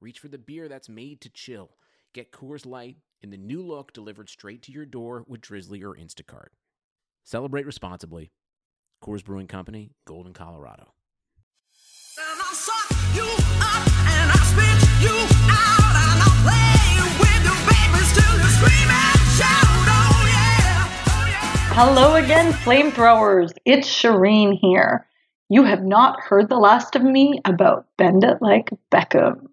reach for the beer that's made to chill. Get Coors Light in the new look delivered straight to your door with Drizzly or Instacart. Celebrate responsibly. Coors Brewing Company, Golden, Colorado. And I'll suck you up and I'll spit you out and I'll play with your babies till you scream and shout. Oh yeah, oh yeah. Hello again, flamethrowers. It's Shireen here. You have not heard the last of me about Bend It Like Beckham.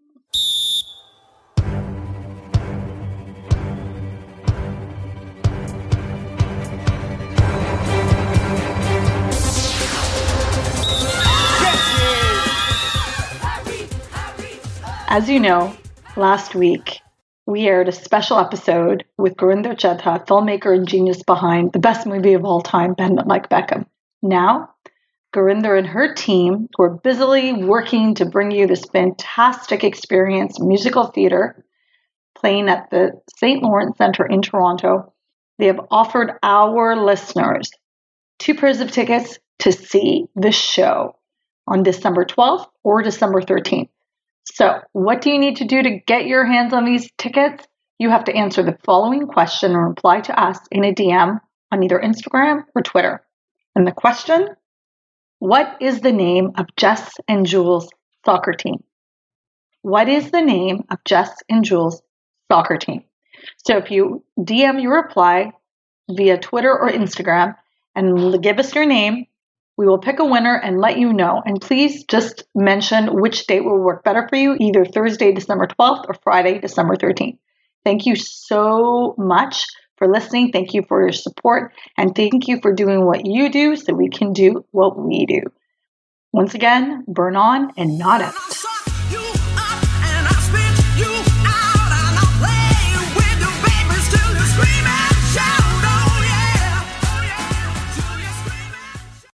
As you know, last week we aired a special episode with Gurinder Chadha, filmmaker and genius behind the best movie of all time, Bend It Like Beckham. Now, Gurinder and her team were busily working to bring you this fantastic experience, musical theater, playing at the St. Lawrence Center in Toronto. They have offered our listeners two pairs of tickets to see the show on December 12th or December 13th. So, what do you need to do to get your hands on these tickets? You have to answer the following question and reply to us in a DM on either Instagram or Twitter. And the question What is the name of Jess and Jules' soccer team? What is the name of Jess and Jules' soccer team? So, if you DM your reply via Twitter or Instagram and give us your name, we will pick a winner and let you know. And please just mention which date will work better for you, either Thursday, December 12th or Friday, December 13th. Thank you so much for listening. Thank you for your support. And thank you for doing what you do so we can do what we do. Once again, burn on and not out.